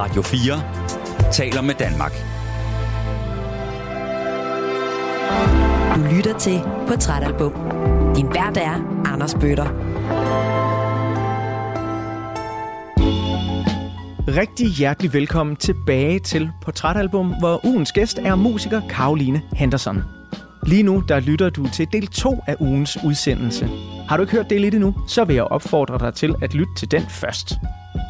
Radio 4 taler med Danmark. Du lytter til Portrætalbum. Din vært er Anders Bøtter. Rigtig hjertelig velkommen tilbage til Portrætalbum, hvor ugens gæst er musiker Karoline Henderson. Lige nu der lytter du til del 2 af ugens udsendelse. Har du ikke hørt del 1 endnu, så vil jeg opfordre dig til at lytte til den først.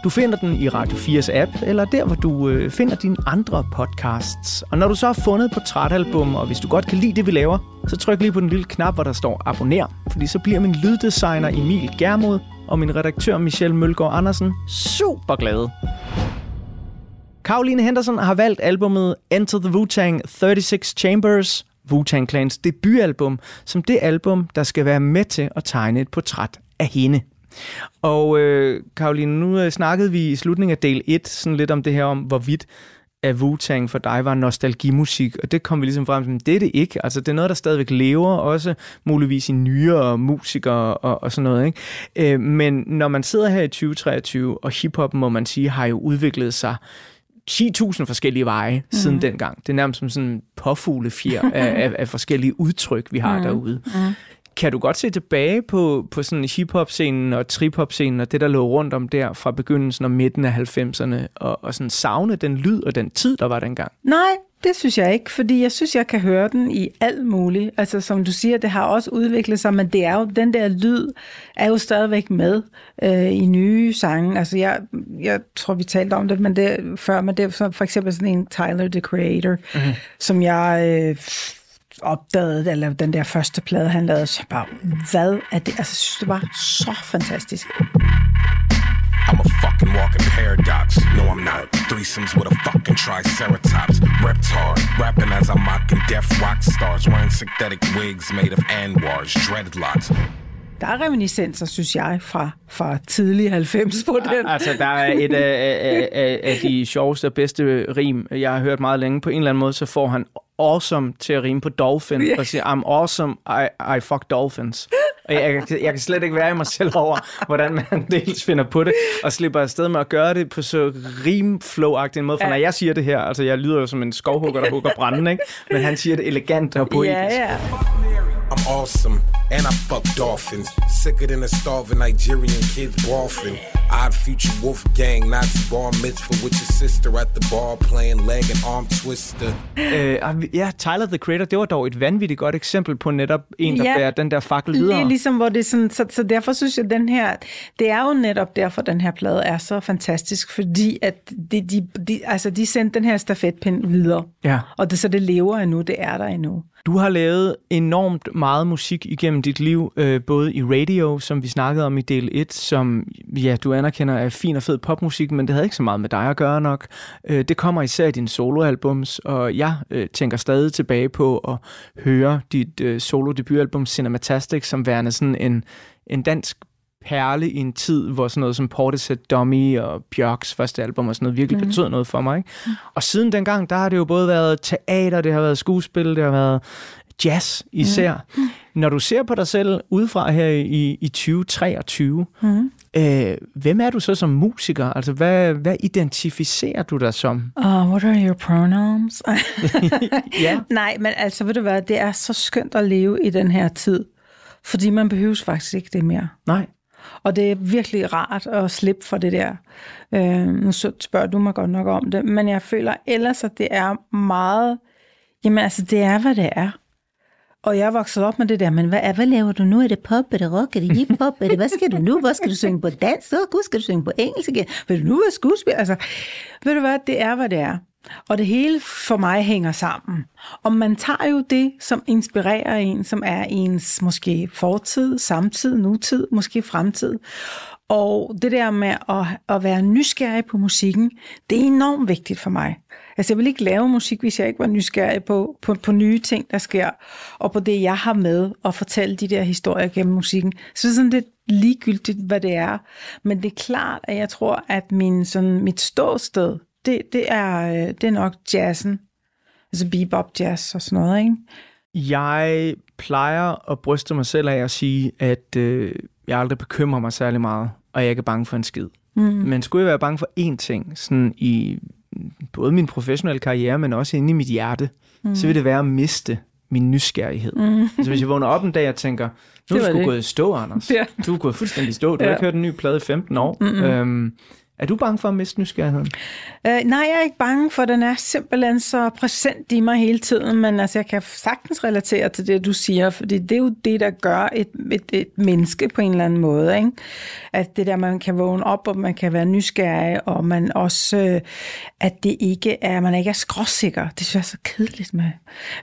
Du finder den i Radio 4's app, eller der, hvor du øh, finder dine andre podcasts. Og når du så har fundet portrætalbum, og hvis du godt kan lide det, vi laver, så tryk lige på den lille knap, hvor der står abonner. Fordi så bliver min lyddesigner Emil Germod og min redaktør Michelle Mølgaard Andersen super glade. Karoline Henderson har valgt albumet Enter the Wu-Tang 36 Chambers, Wu-Tang Clans debutalbum, som det album, der skal være med til at tegne et portræt af hende. Og øh, Karoline, nu øh, snakkede vi i slutningen af del 1 sådan lidt om det her om, hvorvidt at Wu-Tang for dig var nostalgimusik, og det kom vi ligesom frem til, det er det ikke. Altså, det er noget, der stadigvæk lever, også muligvis i nyere musikere og, og sådan noget. Ikke? Øh, men når man sidder her i 2023, og hiphop, må man sige, har jo udviklet sig 10.000 forskellige veje mm. siden dengang. Det er nærmest som sådan en påfuglefjer af, af, af forskellige udtryk, vi har mm. derude. Mm. Kan du godt se tilbage på, på sådan hip-hop-scenen og trip-hop-scenen og det, der lå rundt om der fra begyndelsen og midten af 90'erne, og, og sådan savne den lyd og den tid, der var dengang? Nej, det synes jeg ikke, fordi jeg synes, jeg kan høre den i alt muligt. Altså som du siger, det har også udviklet sig, men det er jo, den der lyd er jo stadigvæk med øh, i nye sange. Altså jeg, jeg tror, vi talte om det, men det før, men det er for eksempel sådan en Tyler, the Creator, mm-hmm. som jeg... Øh, opdagede, eller den der første plade, han lavede, så bare, hvad er det? Altså, jeg synes, det var så fantastisk. I'm a fucking walking paradox. No, I'm not. Threesomes with a fucking triceratops. Reptar, rapping as I'm mocking deaf rock stars. Wearing synthetic wigs made of Anwars, dreadlocks. Der er reminiscenser, synes jeg, fra, fra tidlige 90 på den. Altså, der er et af, af, af, af de sjoveste og bedste rim, jeg har hørt meget længe. På en eller anden måde, så får han awesome til at rime på dolphin, yeah. og siger, I'm awesome, I, I fuck dolphins. Og jeg, jeg, jeg kan slet ikke være i mig selv over, hvordan man dels finder på det, og slipper afsted med at gøre det på så rimflow-agtig en måde. For ja. når jeg siger det her, altså jeg lyder jo som en skovhugger, der hugger branden, ikke? Men han siger det elegant og poetisk. Ja, ja. I'm awesome, and I fuck dolphins. Sicker than a starving Nigerian kid golfing. Odd future wolf gang, Nazi bar mitzvah with your sister at the bar playing leg and arm twister. Uh, ja, Tyler the Creator, det var dog et vanvittigt godt eksempel på netop en, der ja, bærer den der fakkel videre. Lige ligesom, hvor det sådan, så, så derfor synes jeg, den her, det er jo netop derfor, den her plade er så fantastisk, fordi at de, de, de, altså, de sendte den her stafetpind videre. Ja. Og det, så det lever endnu, det er der endnu. Du har lavet enormt meget musik igennem dit liv, øh, både i radio, som vi snakkede om i del 1, som ja, du anerkender er fin og fed popmusik, men det havde ikke så meget med dig at gøre nok. Øh, det kommer især i dine soloalbums, og jeg øh, tænker stadig tilbage på at høre dit øh, solo-debutalbum Cinematastic som værende sådan en, en dansk perle i en tid, hvor sådan noget som Portishead Dummy og Bjørks første album og sådan noget virkelig mm. betød noget for mig. Ikke? Mm. Og siden dengang, der har det jo både været teater, det har været skuespil, det har været jazz især. Mm. Når du ser på dig selv udefra her i, i 2023, mm. øh, hvem er du så som musiker? Altså, hvad, hvad identificerer du dig som? Uh, what are your pronouns? ja. Nej, men altså, ved du hvad, det er så skønt at leve i den her tid, fordi man behøver faktisk ikke det mere. Nej. Og det er virkelig rart at slippe for det der. Øh, nu spørger du mig godt nok om det, men jeg føler ellers, at det er meget... Jamen altså, det er, hvad det er. Og jeg voksede op med det der, men hvad, er, hvad laver du nu? Er det pop, er det rock, er det hip-hop? Er det, hvad skal du nu? Hvad skal du synge på dansk? Så gud, skal du synge på engelsk igen? Vil du nu være skuespiller? Altså, ved du hvad, det er, hvad det er. Og det hele for mig hænger sammen. Og man tager jo det, som inspirerer en, som er ens måske fortid, samtid, nutid, måske fremtid. Og det der med at, at være nysgerrig på musikken, det er enormt vigtigt for mig. Altså jeg vil ikke lave musik, hvis jeg ikke var nysgerrig på, på, på nye ting, der sker, og på det, jeg har med, og fortælle de der historier gennem musikken. Så det er sådan lidt ligegyldigt, hvad det er. Men det er klart, at jeg tror, at min, sådan, mit ståsted, det, det, er, øh, det er nok jazzen. Altså bebop jazz og sådan noget, ikke? Jeg plejer at bryste mig selv af at sige, at øh, jeg aldrig bekymrer mig særlig meget, og jeg er ikke bange for en skid. Mm. Men skulle jeg være bange for én ting, sådan i både min professionelle karriere, men også inde i mit hjerte, mm. så vil det være at miste min nysgerrighed. Mm. Altså hvis jeg vågner op en dag og tænker, nu er du sgu gået i stå, Anders. Ja. Du er gået fuldstændig i stå. Du ja. har ikke hørt en ny plade i 15 år. Mm-hmm. Øhm, er du bange for at miste nysgerrigheden? Øh, nej, jeg er ikke bange, for den er simpelthen så præsent i mig hele tiden, men altså, jeg kan sagtens relatere til det, du siger, fordi det er jo det, der gør et, et, et menneske på en eller anden måde. Ikke? At det der, man kan vågne op, og man kan være nysgerrig, og man også, øh, at det ikke er, man ikke er skråsikker. Det synes jeg er så kedeligt med.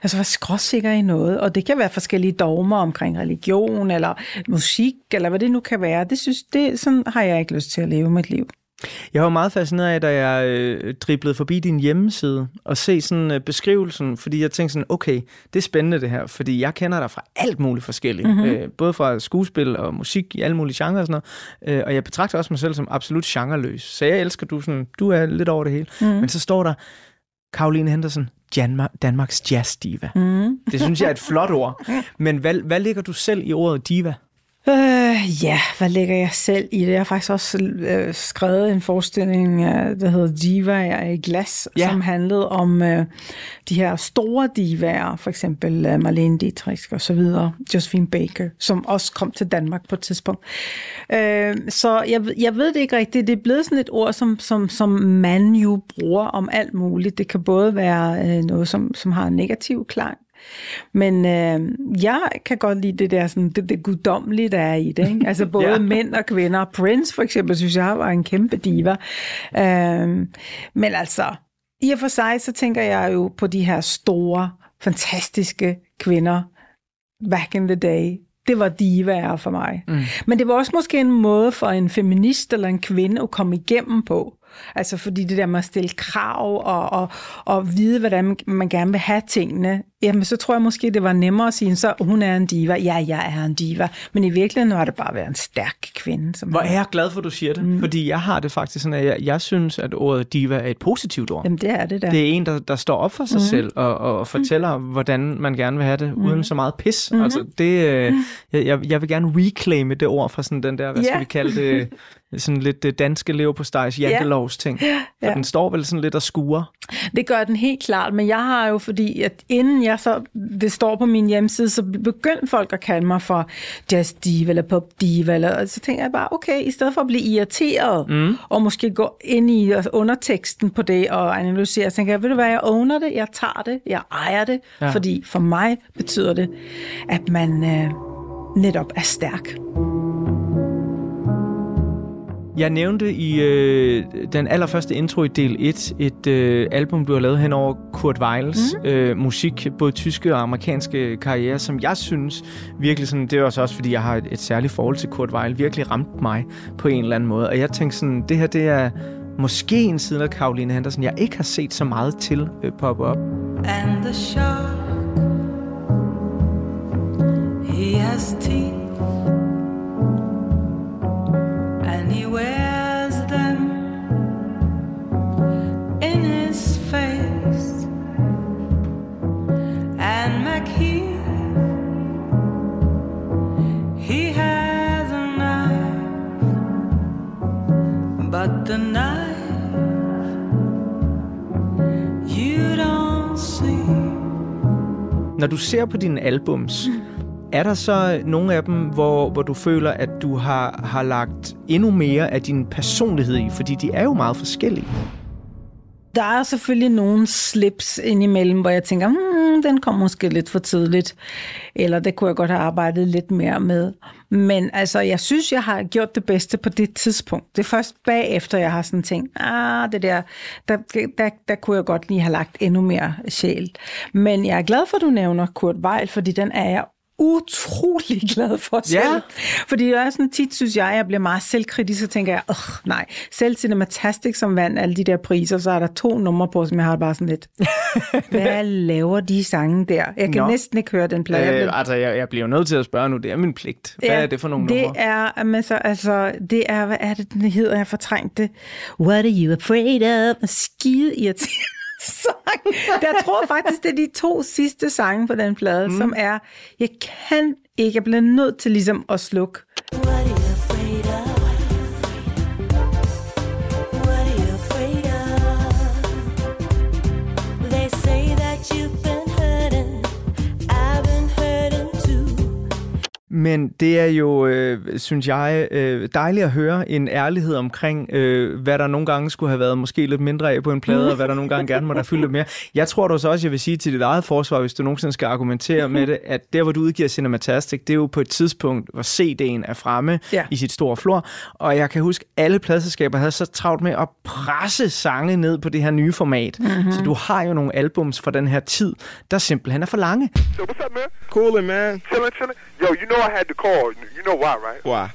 Altså, være skråsikker i noget, og det kan være forskellige dogmer omkring religion, eller musik, eller hvad det nu kan være. Det synes, det, sådan har jeg ikke lyst til at leve mit liv. Jeg var meget fascineret af, da jeg øh, driblede forbi din hjemmeside og se sådan øh, beskrivelsen, fordi jeg tænkte sådan, okay, det er spændende det her, fordi jeg kender dig fra alt muligt forskelligt, mm-hmm. øh, både fra skuespil og musik i alle mulige genrer og sådan noget, øh, og jeg betragter også mig selv som absolut genreløs, så jeg elsker, du sådan, du er lidt over det hele, mm. men så står der, Karoline Henderson, Danmarks jazz diva. Mm. Det synes jeg er et flot ord, men hvad, hvad ligger du selv i ordet diva? Øh, ja, hvad lægger jeg selv i det? Jeg har faktisk også øh, skrevet en forestilling, øh, der hedder Diva i glas, ja. som handlede om øh, de her store divaer, for eksempel øh, Marlene Dietrich og så videre, Josephine Baker, som også kom til Danmark på et tidspunkt. Øh, så jeg, jeg ved det ikke rigtigt. Det er blevet sådan et ord, som, som, som man jo bruger om alt muligt. Det kan både være øh, noget, som, som har en negativ klang, men øh, jeg kan godt lide det der sådan, det, det guddommelige, der er i det. Ikke? Altså både ja. mænd og kvinder. Prince for eksempel, synes jeg var en kæmpe diva. Øh, men altså, i og for sig, så tænker jeg jo på de her store, fantastiske kvinder back in the day. Det var divaer for mig. Mm. Men det var også måske en måde for en feminist eller en kvinde at komme igennem på. Altså fordi det der med at stille krav og, og, og vide, hvordan man gerne vil have tingene, jamen så tror jeg måske, det var nemmere at sige, så hun er en diva. Ja, jeg er en diva. Men i virkeligheden var det bare at være en stærk kvinde. Som Hvor er jeg glad for, at du siger det. Mm. Fordi jeg har det faktisk sådan, at jeg, jeg synes, at ordet diva er et positivt ord. Jamen det er det der. Det er en, der, der står op for sig mm. selv og, og fortæller, mm. hvordan man gerne vil have det, mm. uden så meget pis. Mm. Altså det, øh, jeg, jeg vil gerne reclaime det ord fra sådan den der, hvad yeah. skal vi kalde det, sådan lidt det danske lever på stejs jantelovs ting. Ja. For den står vel sådan lidt og skuer. Det gør den helt klart, men jeg har jo, fordi at inden jeg så, det står på min hjemmeside, så begyndte folk at kalde mig for jazz diva eller pop diva, eller, og så tænker jeg bare, okay, i stedet for at blive irriteret, mm. og måske gå ind i underteksten på det og analysere, så tænker jeg, ved du hvad, jeg owner det, jeg tager det, jeg ejer det, ja. fordi for mig betyder det, at man øh, netop er stærk. Jeg nævnte i øh, den allerførste intro i del 1 et øh, album, du har lavet hen over Kurt Weils mm. øh, musik, både tyske og amerikanske karriere, som jeg synes virkelig sådan, det er også også fordi, jeg har et, et særligt forhold til Kurt Weill, virkelig ramt mig på en eller anden måde. Og jeg tænkte sådan, det her det er måske en side af Karoline Henderson, jeg ikke har set så meget til øh, poppe op. And the shark, he has teeth. and he wears them in his face. And McHeath, he has a knife, but the knife. you don't see. Når du ser på dine albums, er der så nogle af dem, hvor, hvor du føler, at du har, har lagt endnu mere af din personlighed i? Fordi de er jo meget forskellige. Der er selvfølgelig nogle slips indimellem, hvor jeg tænker, hmm, den kom måske lidt for tidligt, eller det kunne jeg godt have arbejdet lidt mere med. Men altså, jeg synes, jeg har gjort det bedste på det tidspunkt. Det er først bagefter, jeg har sådan tænkt, ah, det der, der, der, der kunne jeg godt lige have lagt endnu mere sjæl. Men jeg er glad for, at du nævner Kurt Weil, fordi den er jeg utrolig glad for selv. Ja. Fordi det er sådan tit, synes jeg, jeg bliver meget selvkritisk, og tænker jeg, åh nej, selv Cinematastic, som vandt alle de der priser, så er der to numre på, som jeg har bare sådan lidt, hvad laver de sange der? Jeg kan Nå. næsten ikke høre den plade. Øh, altså, jeg, jeg bliver nødt til at spørge nu, det er min pligt. Hvad ja, er det for nogle det numre? Er, men så, altså, det er, hvad er det, den hedder? Jeg har fortrængt det. What are you afraid of? Skide irriterende sang. Jeg tror faktisk, det er de to sidste sange på den plade, mm. som er, jeg kan ikke, jeg bliver nødt til ligesom at slukke. Men det er jo, øh, synes jeg, øh, dejligt at høre en ærlighed omkring, øh, hvad der nogle gange skulle have været måske lidt mindre af på en plade, og hvad der nogle gange gerne må have fyldt lidt mere. Jeg tror du så også, jeg vil sige til dit eget forsvar, hvis du nogensinde skal argumentere med det, at der, hvor du udgiver Cinematastic, det er jo på et tidspunkt, hvor CD'en er fremme Ja. i sit store flor, og jeg kan huske, alle pladselskaber havde så travlt med at presse sange ned på det her nye format. Mm-hmm. Så du har jo nogle albums fra den her tid, der simpelthen er for lange. So what's up, man? Coolin', man. Chillin', chillin'. Yo, you know I had to call. You know why, right? Why?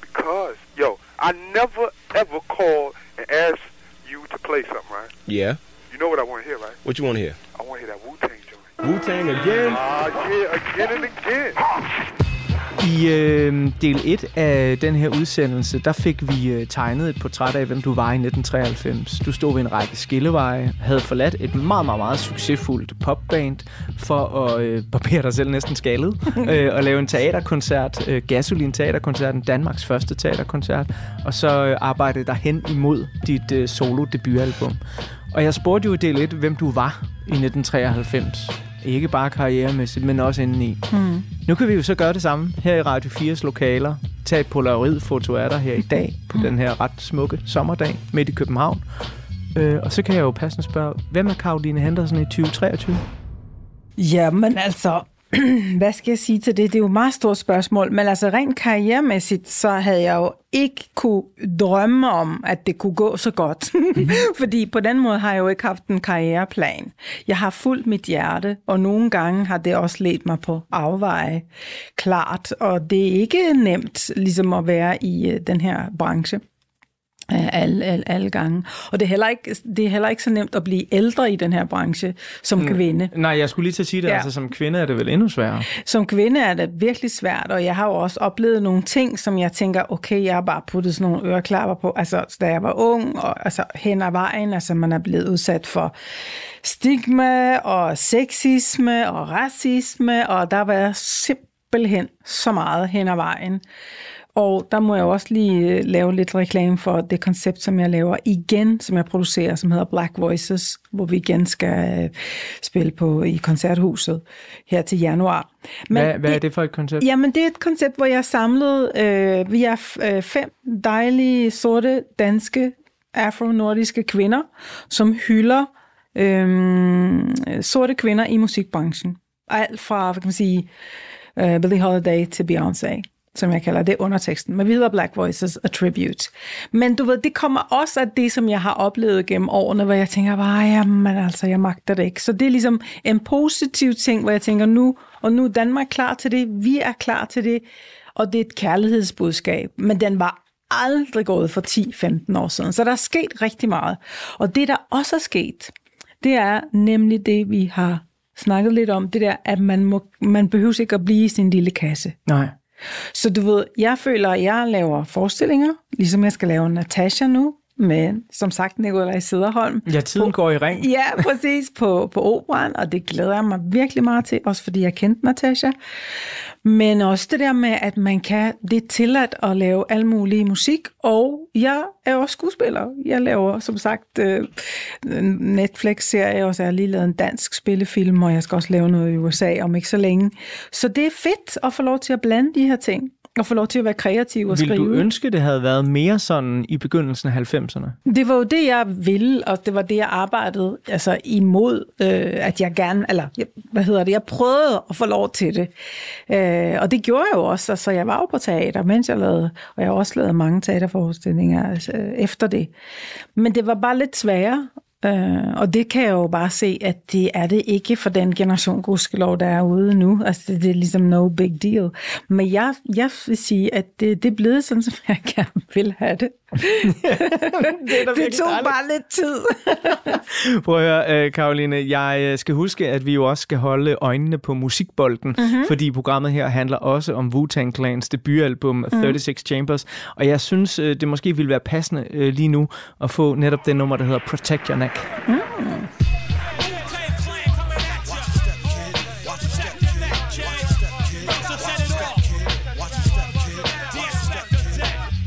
Because, yo, I never ever called and asked you to play something, right? Yeah. You know what I want to hear, right? What you want to hear? I want to hear that Wu-Tang joint. Wu Tang again? Ah, yeah, again and again. I øh, del 1 af den her udsendelse, der fik vi øh, tegnet et portræt af, hvem du var i 1993. Du stod ved en række skilleveje, havde forladt et meget, meget, meget succesfuldt popband for at øh, barbere dig selv næsten skaldet øh, og lave en teaterkoncert, øh, Gasolin Teaterkoncerten, Danmarks første teaterkoncert, og så øh, arbejdede dig hen imod dit øh, solo-debutalbum. Og jeg spurgte jo i del 1, hvem du var i 1993. Ikke bare karrieremæssigt, men også indeni. Mm. Nu kan vi jo så gøre det samme her i Radio 4's lokaler. Tag et polaroid-foto af dig her i dag, på den her ret smukke sommerdag midt i København. Øh, og så kan jeg jo passende spørge, hvem er Karoline Henderson i 2023? Jamen altså, hvad skal jeg sige til det? Det er jo et meget stort spørgsmål, men altså rent karrieremæssigt, så havde jeg jo ikke kunne drømme om, at det kunne gå så godt. Fordi på den måde har jeg jo ikke haft en karriereplan. Jeg har fulgt mit hjerte, og nogle gange har det også ledt mig på afveje. Klart, og det er ikke nemt ligesom at være i øh, den her branche alle, alle, alle gange. Og det er, heller ikke, det er heller ikke så nemt at blive ældre i den her branche som mm. kvinde. Nej, jeg skulle lige til at sige det. Ja. Ja. Altså, som kvinde er det vel endnu sværere. Som kvinde er det virkelig svært, og jeg har jo også oplevet nogle ting, som jeg tænker, okay, jeg har bare puttet sådan nogle øreklapper på, altså da jeg var ung, og altså hen ad vejen, altså man er blevet udsat for stigma og sexisme og racisme, og der var simpelthen så meget hen ad vejen. Og der må jeg også lige øh, lave lidt reklame for det koncept, som jeg laver igen, som jeg producerer, som hedder Black Voices, hvor vi igen skal øh, spille på i koncerthuset her til januar. Hvad, hvad er det for et koncept? Jamen, det er et koncept, hvor jeg samlet, øh, vi er øh, fem dejlige, sorte, danske, afro-nordiske kvinder, som hylder øh, sorte kvinder i musikbranchen. Alt fra, hvad kan man sige, øh, Billie Holiday til Beyoncé som jeg kalder det underteksten, med videre Black Voices A Tribute. Men du ved, det kommer også af det, som jeg har oplevet gennem årene, hvor jeg tænker bare, jamen altså, jeg magter det ikke. Så det er ligesom en positiv ting, hvor jeg tænker, nu, og nu er Danmark klar til det, vi er klar til det, og det er et kærlighedsbudskab, men den var aldrig gået for 10-15 år siden. Så der er sket rigtig meget. Og det, der også er sket, det er nemlig det, vi har snakket lidt om, det der, at man, må, man behøver ikke at blive i sin lille kasse. Nej. Så du ved, jeg føler, at jeg laver forestillinger, ligesom jeg skal lave Natasha nu, med, som sagt, Nikolaj Sederholm. Ja, tiden går i ring. Ja, præcis, på, på operan, og det glæder jeg mig virkelig meget til, også fordi jeg kendte Natasha. Men også det der med, at man kan, det er tilladt at lave al mulig musik, og jeg er også skuespiller. Jeg laver, som sagt, øh, Netflix-serie, og så har jeg lige lavet en dansk spillefilm, og jeg skal også lave noget i USA om ikke så længe. Så det er fedt at få lov til at blande de her ting, og få lov til at være kreativ og Vil skrive. du ønske, det havde været mere sådan i begyndelsen af 90'erne? Det var jo det, jeg ville, og det var det, jeg arbejdede altså imod, øh, at jeg gerne, eller hvad hedder det, jeg prøvede at få lov til det. Øh, og det gjorde jeg jo også, altså jeg var jo på teater, mens jeg lavede, og jeg har også lavet mange teaterforestillinger altså, efter det. Men det var bare lidt sværere, Øh, og det kan jeg jo bare se, at det er det ikke for den generation gudskelov, der er ude nu. Altså det, det er ligesom no big deal. Men jeg, jeg vil sige, at det, det er blevet sådan, som jeg gerne vil have det. det, det tog bare lidt tid. Prøv at høre, øh, Karoline, jeg øh, skal huske, at vi jo også skal holde øjnene på musikbolden, mm-hmm. fordi programmet her handler også om Wu-Tang Clans debutalbum 36 mm. Chambers, og jeg synes, øh, det måske ville være passende lige nu at få netop det nummer, der hedder Protect Your Neck. Mm.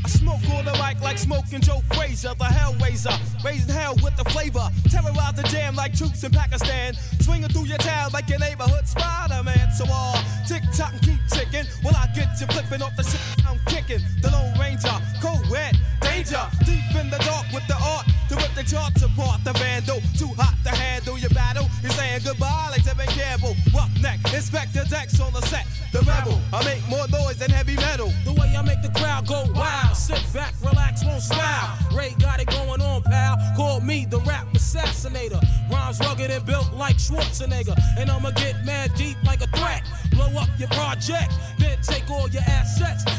I smoke all the mic like smoking Joe Frazier, the Hellraiser, raising hell with the flavor. Terrorize the jam like troops in Pakistan. Swinging through your town like your neighborhood Spider-Man. So all tick tock and keep ticking. While I get you flipping off the shit I'm kicking. The Lone Ranger, co-ed, danger. Deep in the dark with the art to rip the charts apart. The vandal, too hot to handle your battle. You're saying goodbye like Tevin Campbell. Roughneck, Inspector Dex on the set. The rebel, I make more noise than heavy metal. The way I make the crowd go wild. Sit back, relax, won't smile. Ray got it going on, pal. Call me the rap assassinator. Rhymes rugged and built like Schwarzenegger. And I'ma get mad deep like a threat. Blow up your project, then take all your assets.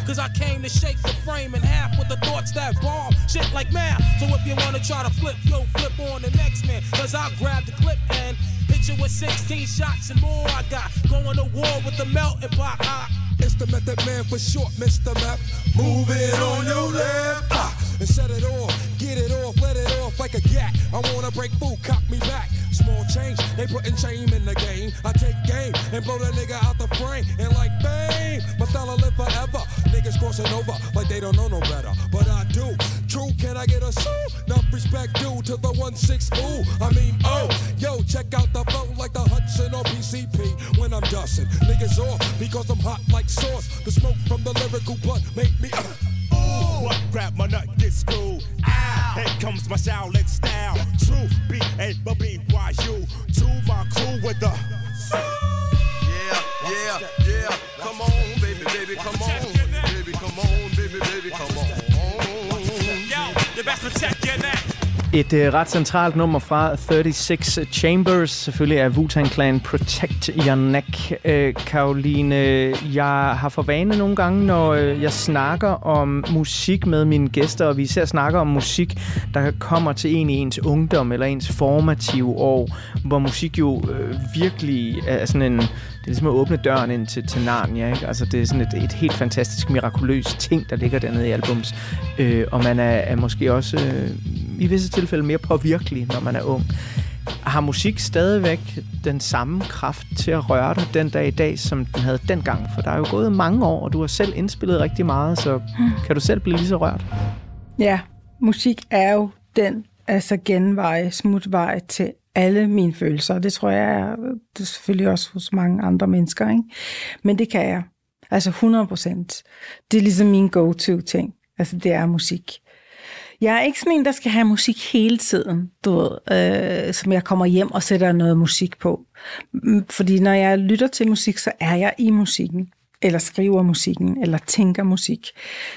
Cause I came to shake the frame in half with the thoughts that bomb. Shit like math. So if you wanna try to flip, yo, flip on the next man. Cause I'll grab the clip and hit you with 16 shots and more. I got going to war with the melting pot. I, it's the method man for short, Mr. Map. Move it on your left. Ah, and set it off, get it off, let it off like a gat. I wanna break food, cock me back. Small change, they putting shame in the game. I take game and blow the nigga out the frame. And like fame, my style live forever. Niggas crossing over like they don't know no better. But I do. True, can I get a soul? Enough respect due to the 1-6 ooh. I mean, oh, yo, check out the flow like the Hudson or PCP when I'm dusting. Niggas off because I'm hot like sauce. The smoke from the lyrical blunt make me. Uh, What grab my nut get screwed? Ow. Here comes my Shaolin style. True B A B B Y U. To my crew with the. Yeah, yeah, yeah. Come on, baby, baby, come on. Baby, come on, baby, baby, come on. Et øh, ret centralt nummer fra 36 Chambers, selvfølgelig er Wu-Tang Clan, Protect Your Neck. Øh, Karoline, jeg har for vane nogle gange, når øh, jeg snakker om musik med mine gæster, og vi især snakker om musik, der kommer til en i ens ungdom eller ens formative år, hvor musik jo øh, virkelig er sådan en... Det er ligesom at åbne døren ind til, til Narnia, ikke? Altså, det er sådan et, et helt fantastisk, mirakuløst ting, der ligger dernede i albums. Øh, og man er, er måske også øh, i visse tilfælde mere påvirkelig, når man er ung. Har musik stadigvæk den samme kraft til at røre dig den dag i dag, som den havde dengang? For der er jo gået mange år, og du har selv indspillet rigtig meget, så kan du selv blive lige så rørt? Ja, musik er jo den altså genvej, smutvej til alle mine følelser. Det tror jeg er, det er selvfølgelig også hos mange andre mennesker. Ikke? Men det kan jeg. Altså 100 procent. Det er ligesom min go-to-ting. Altså det er musik. Jeg er ikke sådan en, der skal have musik hele tiden, du ved, øh, som jeg kommer hjem og sætter noget musik på. Mm, fordi når jeg lytter til musik, så er jeg i musikken, eller skriver musikken, eller tænker musik.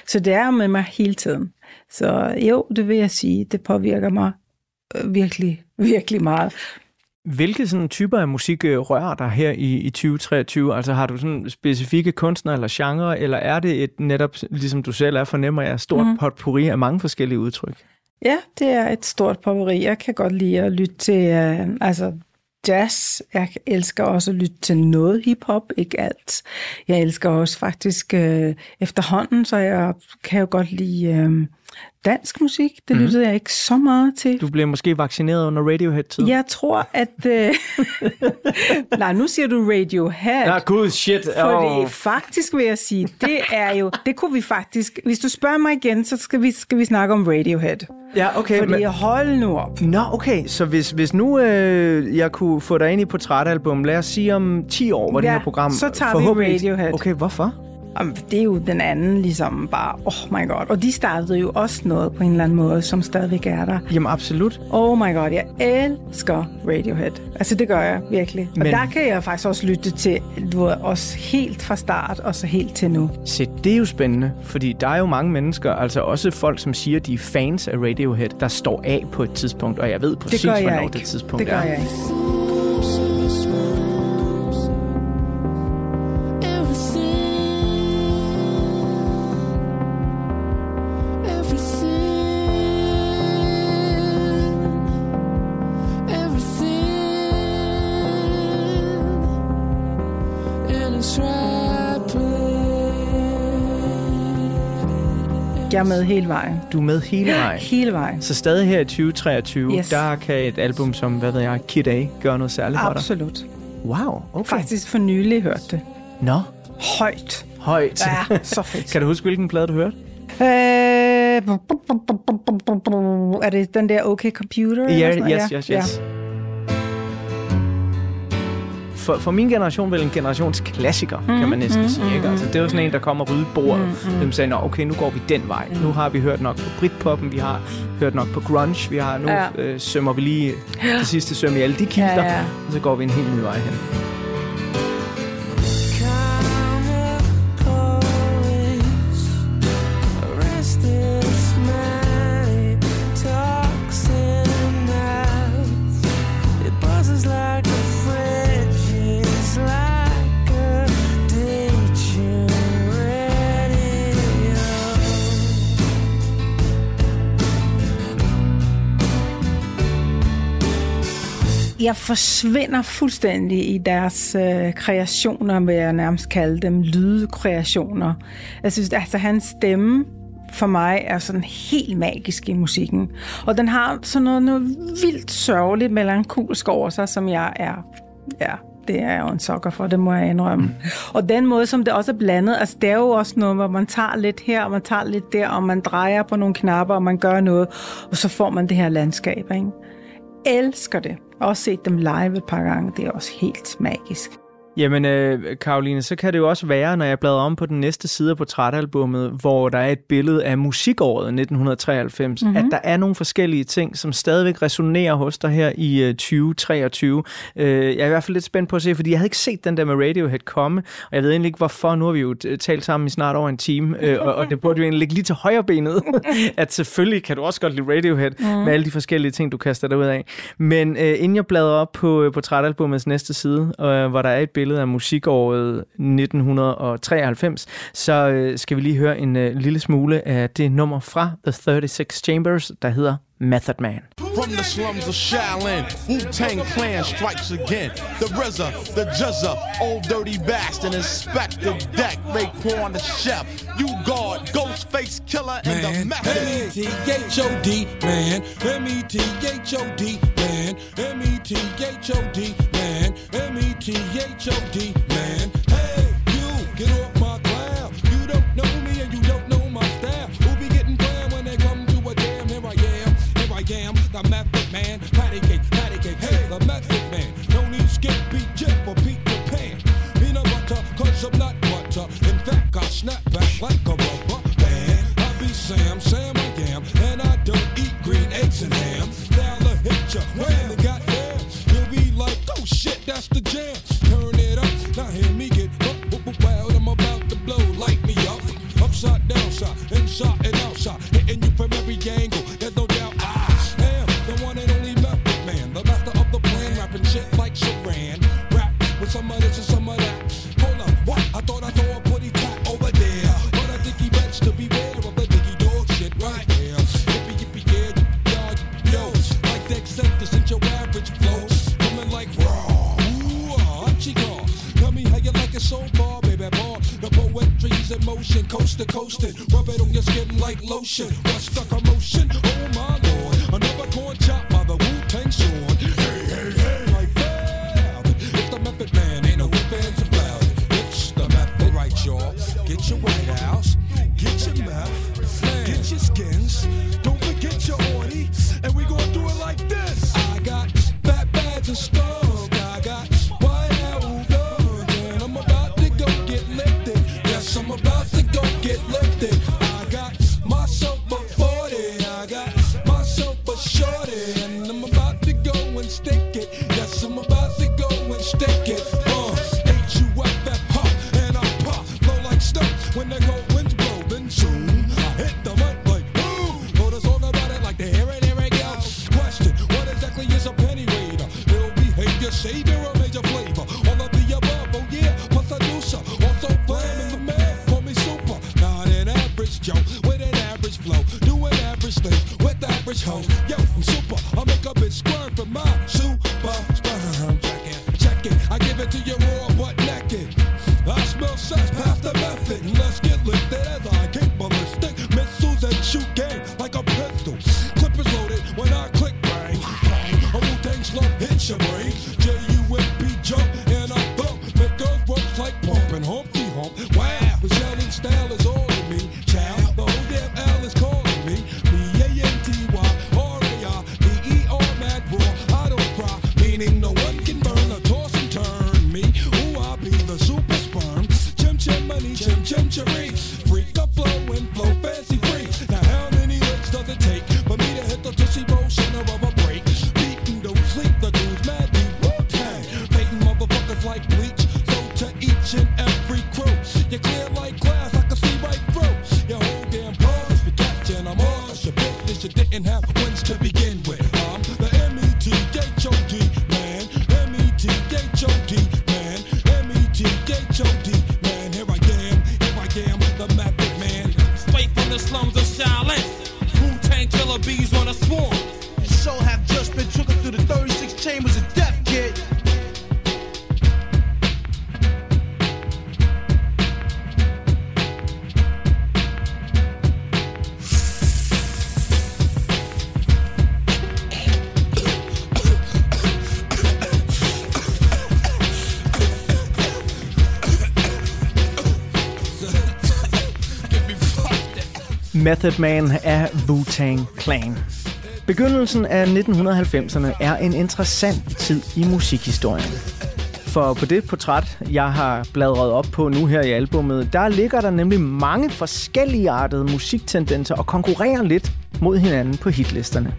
Så det er med mig hele tiden. Så jo, det vil jeg sige, det påvirker mig øh, virkelig, virkelig meget. Hvilke sådan typer af musik øh, rører dig her i, i 2023? Altså har du sådan specifikke kunstnere eller genre, eller er det et netop, ligesom du selv er, fornemmer jeg, stort mm. potpourri af mange forskellige udtryk? Ja, det er et stort popperi. Jeg kan godt lide at lytte til øh, altså jazz. Jeg elsker også at lytte til noget hiphop, ikke alt. Jeg elsker også faktisk øh, efterhånden, så jeg kan jo godt lide øh, dansk musik. Det Mhm. lyttede jeg ikke så meget til. Du blev måske vaccineret under Radiohead-tiden? Jeg tror, at... Øh... Nej, nu siger du Radiohead. Ja, gud, shit. Fordi Åh. faktisk vil jeg sige, det er jo, det kunne vi faktisk, hvis du spørger mig igen, så skal vi, skal vi snakke om Radiohead. Ja, okay. Fordi men- hold nu op. Nå, okay. Så hvis, hvis nu øh, jeg kunne få dig ind i portrætalbum, lad os sige om 10 år, hvor Ja, det her program så tager vi Radiohead. Okay, hvorfor? Jamen, det er jo den anden ligesom bare, oh my god. Og de startede jo også noget på en eller anden måde, som stadigvæk er der. Jamen absolut. Oh my god, jeg elsker Radiohead. Altså det gør jeg virkelig. Og Men- der kan jeg faktisk også lytte til, du ved, også helt fra start og så helt til nu. Se, det er jo spændende, fordi der er jo mange mennesker, altså også folk, som siger, de er fans af Radiohead, der står af på et tidspunkt, og jeg ved præcis, Det hvornår ikke. det tidspunkt Det gør er. jeg ikke. Jeg er med hele vejen. Du er med hele vejen. Hele vejen. Så stadig her i 2023, Yes. der kan et album som, hvad ved jeg, Kid A gøre noget særligt for dig. Absolut. Wow, okay. Faktisk for nylig hørt det. Nå, Højt. højt. Ja, så fedt. kan du huske, hvilken plade du hørte? Øh, Er det den der OK Computer? Ja, noget? yes, yes, yes. For, for min generation vel en generationsklassiker, mm, kan man næsten mm, sige. Ikke? Altså, det var sådan en, der kom og rydde bordet. Mm, Dem sagde, Nå, okay, nu går vi den vej. Mm. Nu har vi hørt nok på Britpoppen, vi har hørt nok på grunge, vi har nu ja. øh, sømmer vi lige det sidste søm i alle de kilder, Ja, ja. og så går vi en helt ny vej hen. Jeg forsvinder fuldstændig i deres øh, kreationer, vil jeg nærmest kalde dem, lydkreationer. Jeg synes, altså hans stemme for mig er sådan helt magisk i musikken. Og den har sådan noget, noget vildt sørgeligt melankolsk over sig, som jeg er, ja, det er jeg jo en sokker for, det må jeg indrømme. Og den måde, som det også er blandet, altså det er jo også noget, hvor man tager lidt her, og man tager lidt der, og man drejer på nogle knapper, og man gør noget, og så får man det her landskab, ikke? elsker det. Jeg har også set dem live et par gange. Det er også helt magisk. Jamen, øh, Karoline, så kan det jo også være, når jeg bladrer om på den næste side af portrætalbummet, hvor der er et billede af musikåret 1993, mm-hmm. at der er nogle forskellige ting, som stadigvæk resonerer hos dig her i øh, 2023. Øh, jeg er i hvert fald lidt spændt på at se, fordi jeg havde ikke set den der med Radiohead komme, og jeg ved egentlig ikke hvorfor. Nu har vi jo t- talt sammen i snart over en time, øh, og, og det burde jo egentlig ligge lige til højre benet, at selvfølgelig kan du også godt lide Radiohead mm. med alle de forskellige ting, du kaster dig ud af. Men øh, inden jeg bladrer op på øh, portrætalbummets næste side, øh, hvor der er et billede af musikåret 1993, så øh, skal vi lige høre en øh, lille smule af det nummer fra The 36 Chambers, der hedder Method Man. From the slums of Shaolin, Wu-Tang Clan strikes again. The RZA, the Juzza, old dirty bastard, Inspector Deck, Raekwon the Chef, you guard, Ghostface Killer, and the man. Method. M-E-T-H-O-D, man. M-E-T-H-O-D, man. M-E-T-H-O-D, man. M-E-T-H-O-D, man. Hey, you, get off my cloud. You don't know me and you don't know my style. Who be getting down when they come to a jam? Here I am, here I am, the method man. Patty cake, patty cake, hey, the method man. No need skip, beat jet for Peter Pan. Peanut butter, cause I'm not butter. In fact, I snap back like with average hoes. Yo, Method Man af Wu-Tang Clan. Begyndelsen af 1990'erne er en interessant tid i musikhistorien. For på det portræt, jeg har bladret op på nu her i albummet, der ligger der nemlig mange forskellige artede musiktendenser og konkurrerer lidt mod hinanden på hitlisterne.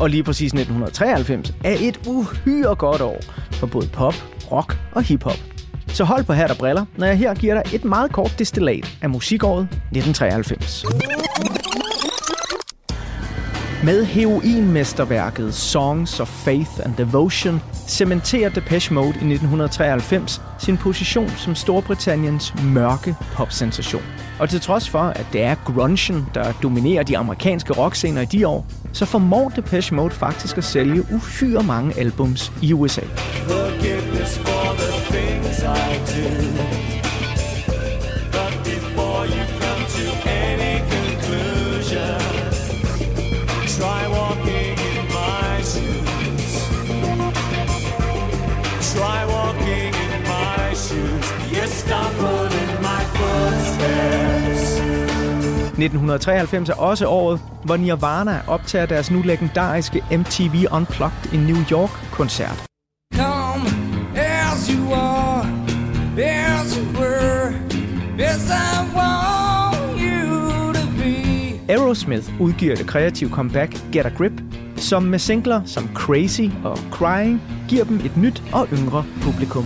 Og lige præcis 1993 er et uhyre godt år for både pop, rock og hiphop. Så hold på hat og briller, når jeg her giver dig et meget kort destillat af musikåret 1993. Med heroinmesterværket Songs of Faith and Devotion cementerer Depeche Mode i 1993 sin position som Storbritanniens mørke popsensation. Og til trods for, at det er grungen, der dominerer de amerikanske rockscener i de år, så formår Depeche Mode faktisk at sælge uhyre mange albums i USA. Forgiveness for the things I do. 1993 er også året, hvor Nirvana optager deres nu legendariske MTV Unplugged in New York-koncert. Come as you are, as you were, as I want you to be. Aerosmith udgiver det kreative comeback Get a Grip, som med singler som Crazy og Crying giver dem et nyt og yngre publikum.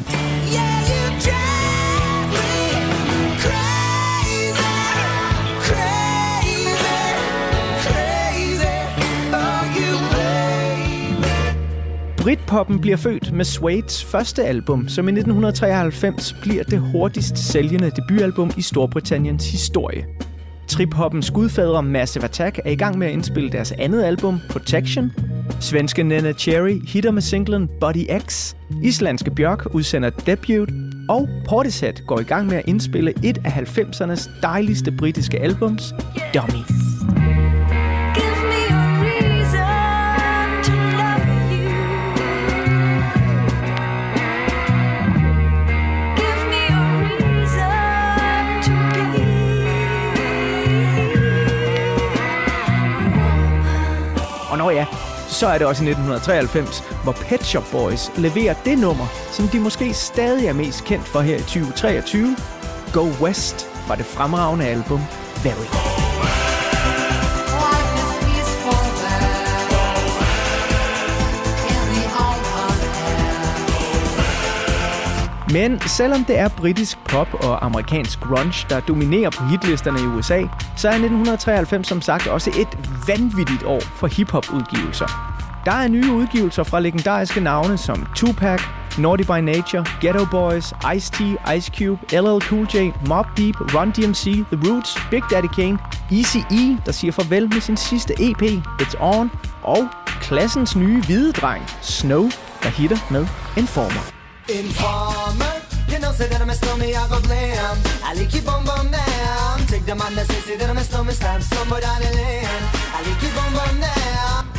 Britpoppen bliver født med Suedes første album, som i 1993 bliver det hurtigst sælgende debutalbum i Storbritanniens historie. Triphoppens gudfader Massive Attack er i gang med at indspille deres andet album, Protection. Svenske Nena Cherry hitter med singlen Body X. Islandske Bjørk udsender debut. Og Portishead går i gang med at indspille et af 90'ernes dejligste britiske albums, Dummy. Nå ja, så er det også i 1993, hvor Pet Shop Boys leverer det nummer, som de måske stadig er mest kendt for her i 2023, Go West fra det fremragende album Very. Men selvom det er britisk pop og amerikansk grunge, der dominerer på hitlisterne i USA, så er 1993 som sagt også et vanvittigt år for hiphop-udgivelser. Der er nye udgivelser fra legendariske navne som Tupac, Naughty by Nature, Ghetto Boys, Ice-T, Ice Cube, LL Cool J, Mobb Deep, Run DMC, The Roots, Big Daddy Kane, Eazy-E, der siger farvel med sin sidste EP, It's On, og klassens nye hvide dreng, Snow, der hitter med Informer. Informer, you know, say that I'm a stormy, I go blam. I like you bum bum down. Take the man that says say that I'm a stormy, slam somewhere down the lane. I like you bum bum down.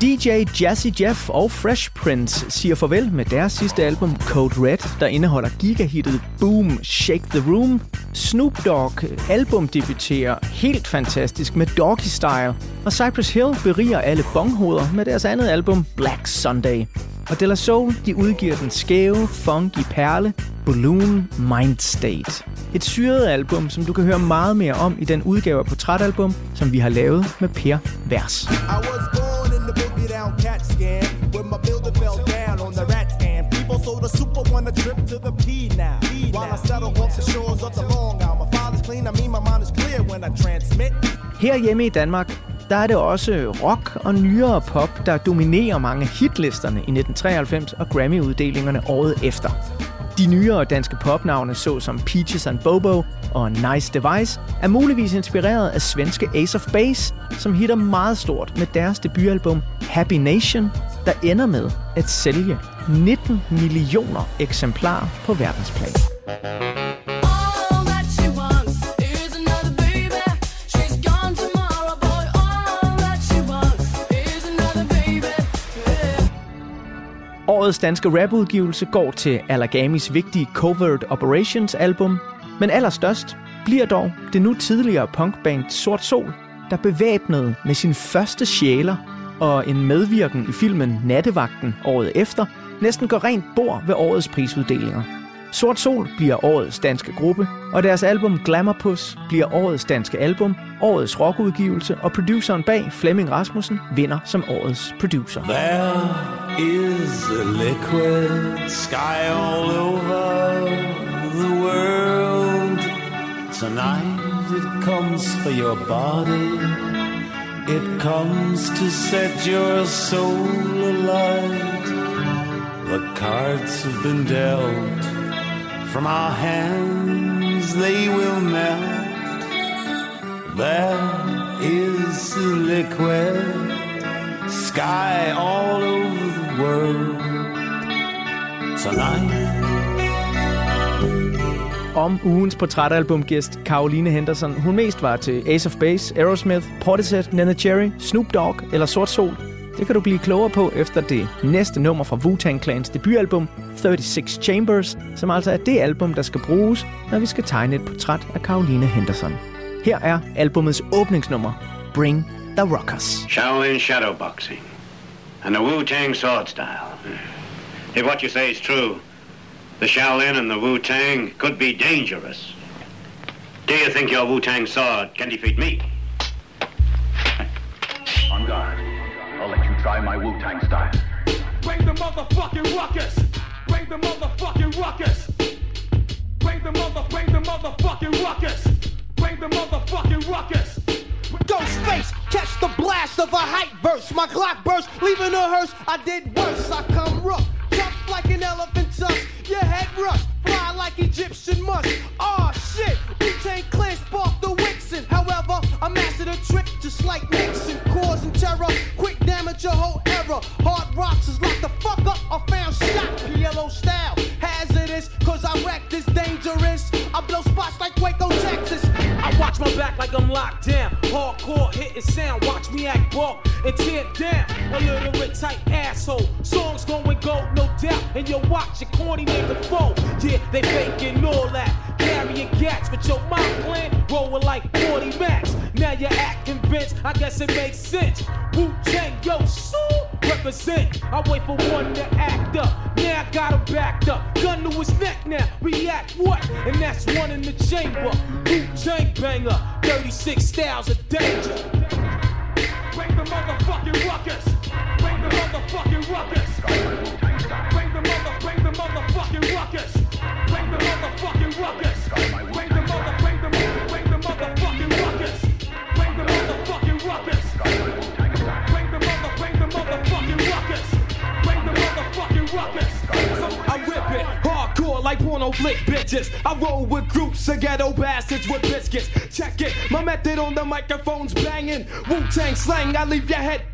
DJ Jazzy Jeff og Fresh Prince siger farvel med deres sidste album Code Red, der indeholder gigahittet Boom Shake the Room. Snoop Dogg albumdebuterer helt fantastisk med Doggy Style, og Cypress Hill beriger alle bonghoveder med deres andet album Black Sunday. Og De La Soul de udgiver den skæve, funky perle Balloon Mind State. Et syret album, som du kan høre meget mere om i den udgave af portrætalbum, som vi har lavet med Per Vers. I was born in the boogie down cat scan when my building fell down on the rat scan. People sold a super one a trip to the P now. While I settle off the shores of the Long Island. My father's clean, I mean my mind is clear when I transmit. Her hjemme i Danmark, der er det også rock og nyere pop, der dominerer mange hitlisterne i 1993 og Grammy-uddelingerne året efter. De nyere danske popnavne, såsom Peaches and Bobo og Nice Device, er muligvis inspireret af svenske Ace of Base, som hitter meget stort med deres debutalbum Happy Nation, der ender med at sælge 19 millioner eksemplarer på verdensplan. Årets danske rapudgivelse går til Allergamis vigtige Covert Operations album, men allerstørst bliver dog det nu tidligere punkband Sort Sol, der bevæbnet med sin første sjæler og en medvirken i filmen Nattevagten året efter, næsten går rent bord ved årets prisuddelinger. Sort Sol bliver årets danske gruppe, og deres album Glamourpus bliver årets danske album, årets rockudgivelse, og produceren bag, Flemming Rasmussen, vinder som årets producer. There is a liquid sky all over the world. Tonight it comes for your body. It comes to set your soul alight. The cards have been dealt. From our hands they will melt. There is a liquid sky all over world tonight. Om ugens portrætalbumgæst Caroline Henderson, hun mest var til Ace of Base, Aerosmith, Portishead, Nana Cherry, Snoop Dogg eller Sort Sol, det kan du blive klogere på efter det næste nummer fra Wu-Tang Clans debutalbum 36 Chambers, som altså er det album, der skal bruges, når vi skal tegne et portræt af Caroline Henderson. Her er albumets åbningsnummer, Bring the Rockers. Shaolin shadowboxing and the Wu-Tang sword style. If what you say is true, the Shaolin and the Wu-Tang could be dangerous. Do you think your Wu-Tang sword can defeat me? On guard. I'll let you try my Wu-Tang style. Bring the motherfucking ruckus. Bring the motherfucking ruckus. Bring the mother, bring the motherfucking ruckus. Bring the motherfucking ruckus. Ghostface, catch the blast of a hype verse. My clock burst, leaving a hearse. I did worse. I come rough, tough like an elephant tusk. Your head rush, fly like Egyptian musk. Wu Tang slang, I leave your headpiece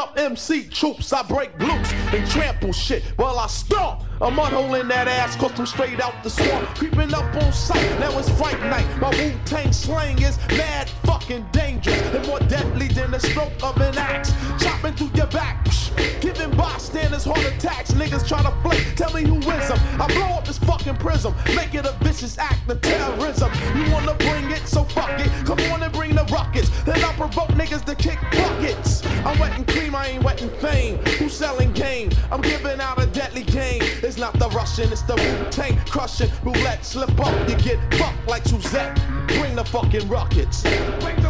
up MC troops. I break loose and trample shit while I stomp. I'm unholing that ass cause I'm straight out the swamp. Creeping up on sight, now it's fright night. My Wu Tang slang is mad fucking dangerous and more deadly than the stroke of an axe. Chopping through your back, psh, giving bystanders heart attacks. Niggas try to flake, tell me who wins them. I blow up this fucking prism, make it a vicious act of terrorism. You wanna bring it, so fuck it. Come on and bring the rockets. Then I provoke niggas to kick buckets. I'm wetting cream, I ain't wetting fame. Who's selling game? I'm giving out a deadly game. It's not the Russian, it's the Wu-Tang crushing. Roulette, slip up, you get fucked like Suzette. Bring the fucking rockets. Bring the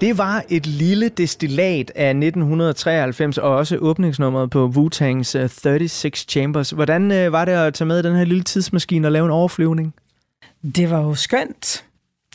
Det var et lille destillat af 1993 og også åbningsnummeret på Wu-Tangs øh, 36 Chambers. Hvordan øh, var det at tage med den her lille tidsmaskine og lave en overflyvning? Det var jo skønt.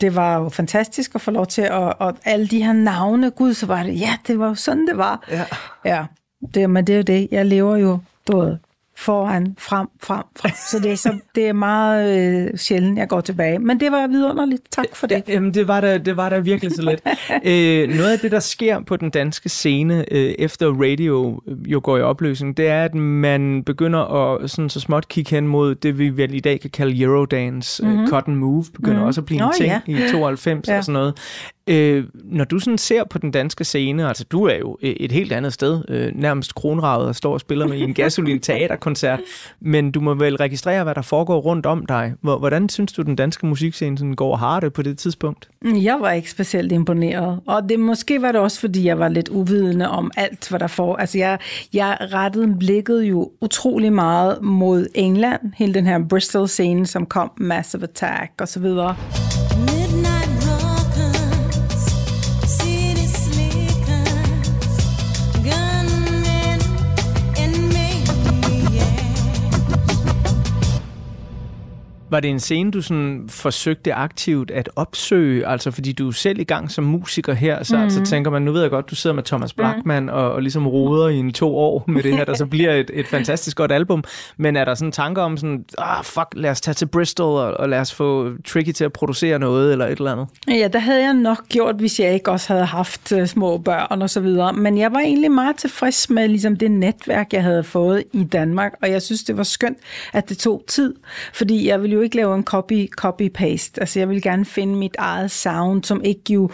Det var jo fantastisk at få lov til at... Og alle de her navne, gud, så var det... Ja, det var jo sådan, det var. Ja. Ja, det, men det er jo det. Jeg lever jo, du ved, foran, frem, frem, frem. Så det er, så, det er meget øh, sjældent, jeg går tilbage. Men det var vidunderligt. Tak for det. Ja, jamen, det var da, det var da virkelig så let. øh, noget af det, der sker på den danske scene, øh, efter radio øh, jo går i opløsning, det er, at man begynder at sådan så småt kigge hen mod det, vi vel i dag kan kalde Eurodance. Mm-hmm. Mhm. Uh, Cotton Move begynder Mhm. også at blive en Nå, ting ja. i 92 Ja. og sådan noget. Øh, når du sådan ser på den danske scene, altså du er jo øh, et helt andet sted, øh, nærmest kronravet og står og spiller med i en gasolin teaterkoncert, men du må vel registrere, hvad der foregår rundt om dig. Hvor- Hvordan synes du, den danske musikscene sådan går og har det på det tidspunkt? Jeg var ikke specielt imponeret, og det måske var det også, fordi jeg var lidt uvidende om alt, hvad der får. Altså jeg, jeg rettede blikket jo utrolig meget mod England, hele den her Bristol-scene, som kom, Massive Attack og så videre. Var det en scene, du sådan forsøgte aktivt at opsøge? Altså fordi du er selv i gang som musiker her, så mm. altså tænker man, nu ved jeg godt, du sidder med Thomas Blackman mm. og, og ligesom roder i en to år med det her, der så bliver et, et fantastisk godt album. Men er der sådan tanker om sådan, ah fuck, lad os tage til Bristol og, og lad os få Tricky til at producere noget eller et eller andet? Ja, der havde jeg nok gjort, hvis jeg ikke også havde haft øh, små børn og så videre. Men jeg var egentlig meget tilfreds med ligesom, det netværk, jeg havde fået i Danmark, og jeg synes, det var skønt, at det tog tid, fordi jeg ville jo ikke lave en copy, copy-paste. Altså, jeg ville gerne finde mit eget sound, som ikke jo...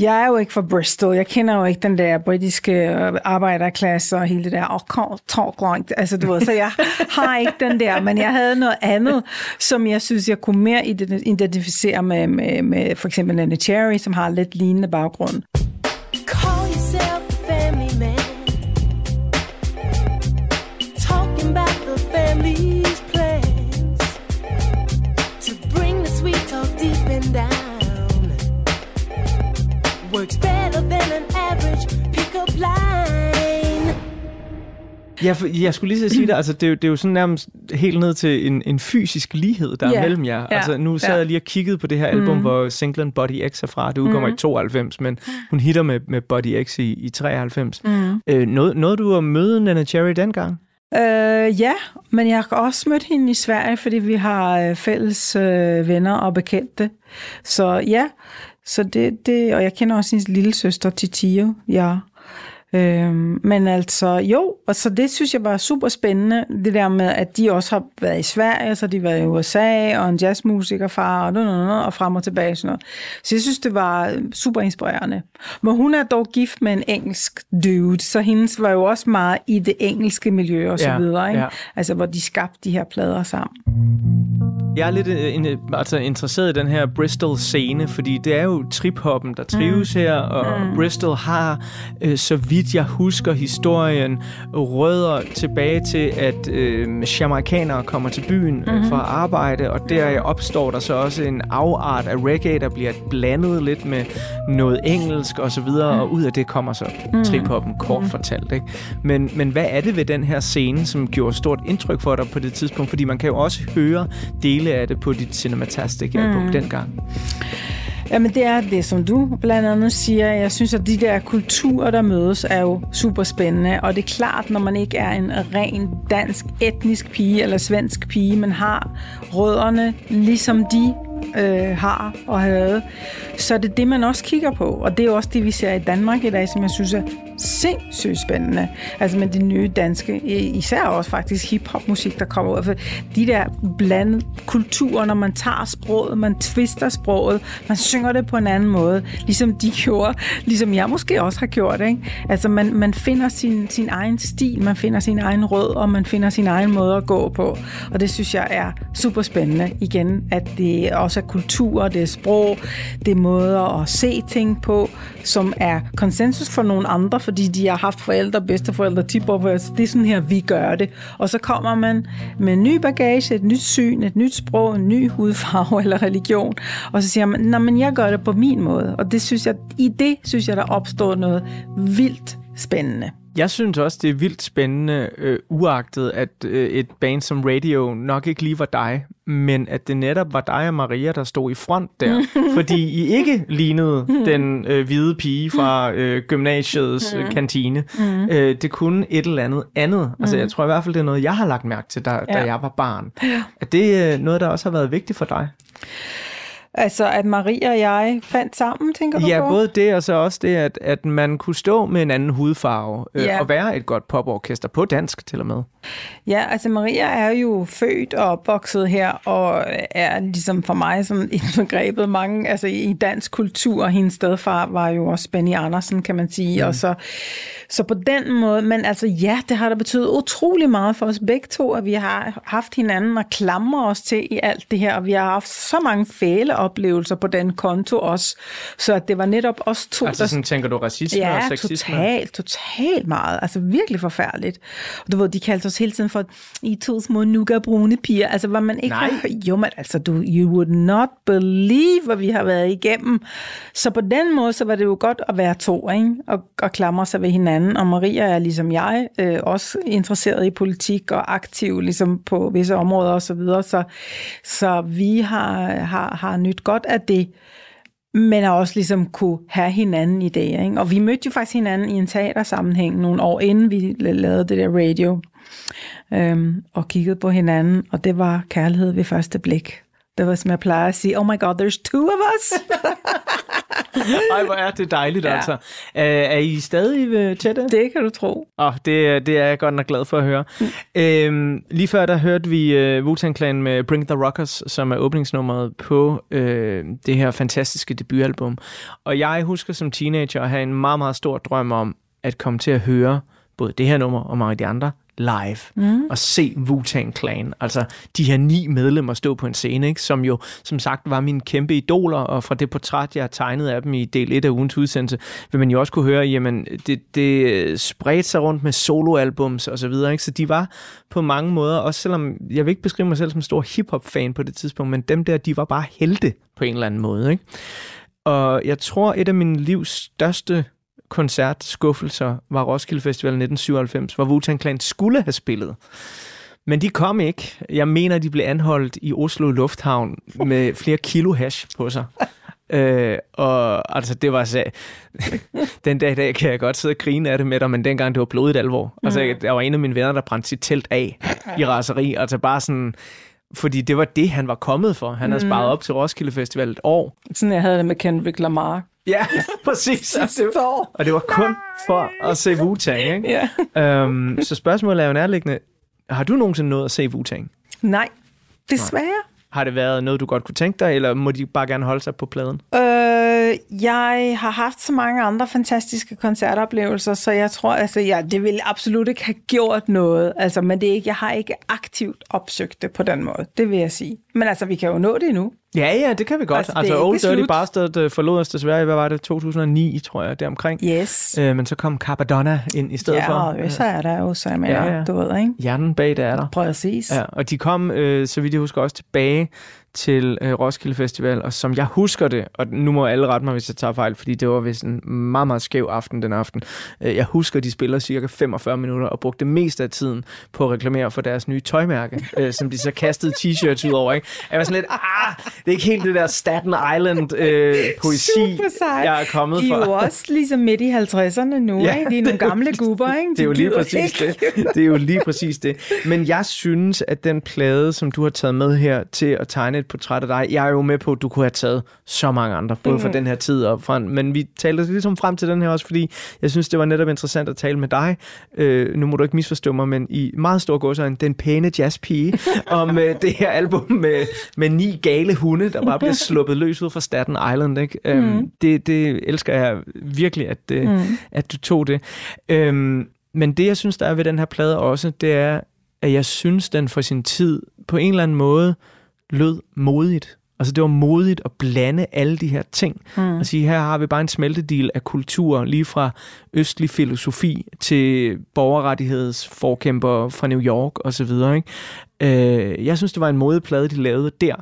Jeg er jo ikke fra Bristol. Jeg kender jo ikke den der britiske øh, arbejderklasse og hele det der, oh, talk like, altså du ved, så jeg har ikke den der, men jeg havde noget andet, som jeg synes, jeg kunne mere ident- identificere med, med, med for eksempel Nanny Cherry, som har lidt lignende baggrund. Ja, for jeg skulle lige så sige det, altså det, er jo- det er jo sådan nærmest helt ned til en, en fysisk lighed, der er Ja, mellem jer. Altså nu sad jeg lige og kiggede på det her album, Mhm. hvor singlen Body X er fra. Det udkommer Mhm. i 92, men hun hitter med, med Body X i, i 93. Mhm. Øh, nåede, nåede du at møde Nana Cherry dengang? Øh, ja, men jeg har også mødt hende i Sverige, fordi vi har øh, fælles øh, venner og bekendte. Så ja, så det, det, og jeg kender også hendes lille søster Titio, ja. Øhm, men altså, jo, og så det synes jeg var super spændende, det der med, at de også har været i Sverige, så de har været i USA, og en jazzmusikerfar, og, og, og frem og tilbage, sådan noget. Så jeg synes, det var super inspirerende. Men hun er dog gift med en engelsk dude, så hendes var jo også meget i det engelske miljø og så Ja, videre, ikke? ja. Altså, hvor de skabte de her plader sammen. Jeg er lidt øh, en, altså interesseret i den her Bristol-scene, fordi det er jo trip-hoppen, der trives mm. her, og mm. Bristol har, øh, så vidt jeg husker historien, rødder tilbage til, at øh, jamaikanere kommer til byen mm. øh, for at arbejde, og der opstår der så også en afart af reggae, der bliver blandet lidt med noget engelsk og så videre, mm. og ud af det kommer så Mm. trip-hoppen, kort Mm. fortalt. Ikke? Men, men hvad er det ved den her scene, som gjorde stort indtryk for dig på det tidspunkt? Fordi man kan jo også høre dele af det på dit Cinematastic-album Mm. dengang. Jamen det er det, som du blandt andet siger. Jeg synes, at de der kulturer, der mødes, er jo super spændende. Og det er klart, når man ikke er en ren dansk etnisk pige eller svensk pige, men har rødderne, ligesom de øh, har og havde, så er det det, man også kigger på. Og det er også det, vi ser i Danmark i dag, som jeg synes er sindssygt spændende. Altså med de nye danske, især også faktisk hiphop-musik, der kommer ud. For de der blandede kulturer, når man tager sproget, man twister sproget, man synger det på en anden måde, ligesom de gjorde, ligesom jeg måske også har gjort. Ikke? Altså man, man finder sin, sin egen stil, man finder sin egen rød, og man finder sin egen måde at gå på. Og det synes jeg er super spændende. Igen, at det også er kultur, det er sprog, det er måder at se ting på, som er konsensus for nogle andre, fordi de har haft forældre, bedsteforældre, tipperforældre. Det er sådan her, vi gør det. Og så kommer man med en ny bagage, et nyt syn, et nyt sprog, en ny hudfarve eller religion, og så siger man, nej, men jeg gør det på min måde. Og det synes jeg, i det synes jeg, der opstår noget vildt spændende. Jeg synes også, det er vildt spændende, øh, uagtet at øh, et band som Radio nok ikke lige var dig, men at det netop var dig og Maria, der stod i front der. fordi I ikke lignede den øh, hvide pige fra øh, gymnasiets øh, kantine. Mm. Øh, det kunne et eller andet andet. Altså, Mm. jeg tror i hvert fald, det er noget, jeg har lagt mærke til, da, da Ja. jeg var barn. Ja. Er det øh, noget, der også har været vigtigt for dig? Altså, at Maria og jeg fandt sammen, tænker du Ja, på? både det og så også det, at, at man kunne stå med en anden hudfarve øh, Ja. og være et godt poporkester på dansk til og med. Ja, altså Maria er jo født og opvokset her, og er ligesom for mig sådan indbegrebet mange, altså i dansk kultur. Hendes stedfar var jo også Benny Andersen, kan man sige. Mm. Og så, så på den måde, men altså ja, det har da betydet utrolig meget for os begge to, at vi har haft hinanden og klamre os til i alt det her, og vi har haft så mange fæle oplevelser på den konto også, så at det var netop os to, Altså sådan tænker du racisme ja, og sexisme? totalt, totalt meget. Altså virkelig forfærdeligt. Og du ved, de kaldte os hele tiden for, I to små nuga brune piger. Altså, hvad man ikke Nej. Jo, men altså, du, you would not believe, hvad vi har været igennem. Så på den måde, så var det jo godt at være to, ikke? Og, og klamre sig ved hinanden. Og Maria er ligesom jeg, øh, også interesseret i politik og aktiv ligesom på visse områder og så videre. Så, så vi har, har, har nyt godt af det men har også ligesom kunne have hinanden i det. Ikke? Og vi mødte jo faktisk hinanden i en teatersammenhæng nogle år inden vi lavede det der radio, øhm, og kiggede på hinanden, og det var kærlighed ved første blik. Det var, som jeg plejer at sige, oh my god, there's two of us. Ej, hvor er det dejligt, Ja. altså. Er, er I stadig øh, tætte? Det kan du tro. Oh, det, er- det er jeg godt nok glad for at høre. øhm, lige før, der hørte vi uh, Wu-Tang Clan med Bring the Rockers, som er åbningsnummeret på øh, det her fantastiske debutalbum. Og jeg husker som teenager at have en meget, meget stor drøm om at komme til at høre både det her nummer og mange af de andre live Mm. og se Wu-Tang Clan. Altså de her ni medlemmer stå på en scene, ikke? som jo som sagt var mine kæmpe idoler, og fra det portræt, jeg har tegnet af dem i del 1 af ugens udsendelse, vil man jo også kunne høre, jamen det, det spredte sig rundt med soloalbums og så videre, ikke? så de var på mange måder, også selvom jeg vil ikke beskrive mig selv som stor hip-hop-fan på det tidspunkt, men dem der, de var bare helte på en eller anden måde. Ikke? Og jeg tror, et af min livs største koncertskuffelser var Roskilde Festival 1997, hvor Wu-Tang Clan skulle have spillet. Men de kom ikke. Jeg mener, de blev anholdt i Oslo Lufthavn med flere kilo hash på sig. Øh, og altså, det var så... den dag i dag kan jeg godt sidde og grine af det med dig, men dengang det var blodigt alvor. Altså, Mm. der var en af mine venner, der brændte sit telt af i raseri. Altså bare sådan... Fordi det var det, han var kommet for. Han havde Mm. sparet op til Roskilde Festival et år. Sådan jeg havde det med Kendrick Lamar. Ja, præcis. Sidste år. Og det var kun for at se Wu-Tang, ikke? Ja. øhm, så spørgsmålet er jo nærliggende. Har du nogensinde nået at se Wu-Tang? Nej, desværre. Har det været noget, du godt kunne tænke dig, eller må de bare gerne holde sig på pladen? Øh, jeg har haft så mange andre fantastiske koncertoplevelser, så jeg tror, altså, ja, det ville absolut ikke have gjort noget. Altså, men det er ikke, jeg har ikke aktivt opsøgt det på den måde, det vil jeg sige. Men altså, vi kan jo nå det endnu. Ja, ja, det kan vi godt. Altså, Altså, er Old Dirty slut. Bastard øh, forlod os desværre, hvad var det, 2009, tror jeg, deromkring. Yes. Øh, men så kom Capadonna ind i stedet ja, for. og så er der jo, så mener, Ja, ja. du ved, ikke? Hjernen bag det er der. Præcis. Ja, og de kom, øh, så vidt jeg husker, også tilbage til øh, Roskilde Festival, og som jeg husker det, og nu må alle rette mig, hvis jeg tager fejl, fordi det var vist en meget, meget skæv aften den aften. Øh, jeg husker, de spiller cirka 45 minutter og brugte det meste af tiden på at reklamere for deres nye tøjmærke, øh, som de så kastede t-shirts ud over. Ikke? Jeg var sådan lidt, ah, det er ikke helt det der Staten Island øh, poesi, jeg er kommet De fra. er jo også ligesom midt i 50'erne nu, Ja, ikke? De er nogle gamle gubber, ikke? Det er jo De lige præcis ikke. det. Det er jo lige præcis det. Men jeg synes, at den plade, som du har taget med her til at tegne et portræt af dig, jeg er jo med på, at du kunne have taget så mange andre, både fra Mhm. den her tid og fra, men vi talte ligesom frem til den her også, fordi jeg synes, det var netop interessant at tale med dig. Øh, nu må du ikke misforstå mig, men i meget stor godsøjne, den pæne jazzpige, om øh, det her album med, med ni gale hunde, der bare bliver sluppet løs ud fra Staten Island. Ikke? Øhm, Mhm. det, det elsker jeg virkelig, at, øh, Mhm. at du tog det. Øhm, men det, jeg synes, der er ved den her plade også, det er, at jeg synes, den for sin tid på en eller anden måde lød modigt. Altså det var modigt at blande alle de her ting. Mm. Og sige, her har vi bare en smeltedil af kultur, lige fra østlig filosofi til borgerrettighedsforkæmper fra New York osv. Øh, jeg synes, det var en modig plade, de lavede der.